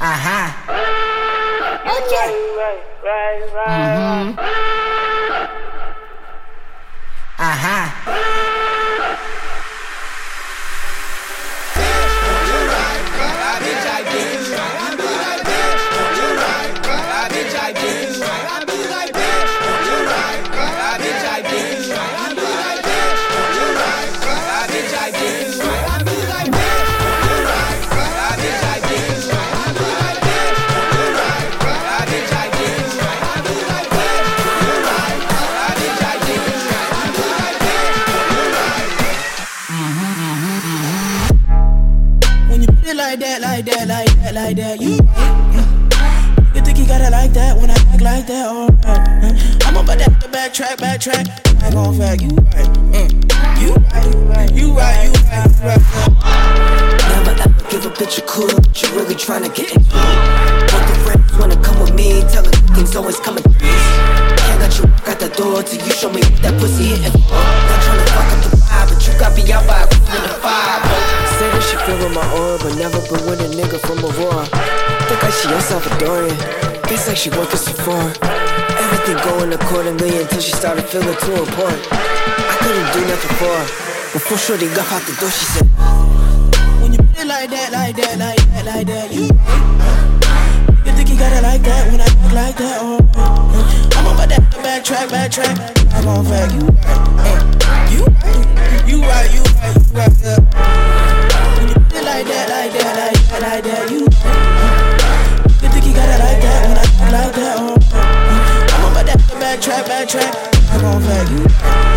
Ajá. Okay. Mhm. Ajá. Like that, like that, like that, like that, you right. You think you got it like that when I act like that, alright. I'm about to backtrack, backtrack. I gon' fact, you right. Mm. You right, you right, you right, you right. Never ever give a bitch a but you really tryna get it. Both the friends wanna come with me, tell her things always coming. Can't let you out the door till you show me that pussy hitting. Not tryna fuck up the vibe, but you got me out by my aura, but never been with a nigga from Aurora. Think like she El Salvadorian, guess like she working so far. Everything going accordingly until she started feeling too important. I couldn't do nothing for her. Before Shorty got out the door, she said. When you it like that, like that, like that, like that, you right. You think you got it like that when I act like that, alright. I'm about that backtrack, backtrack. I gon' fact, you right. Uh, you right, you right, you right, you right. Yeah. When backtrack. I gon' fact, you.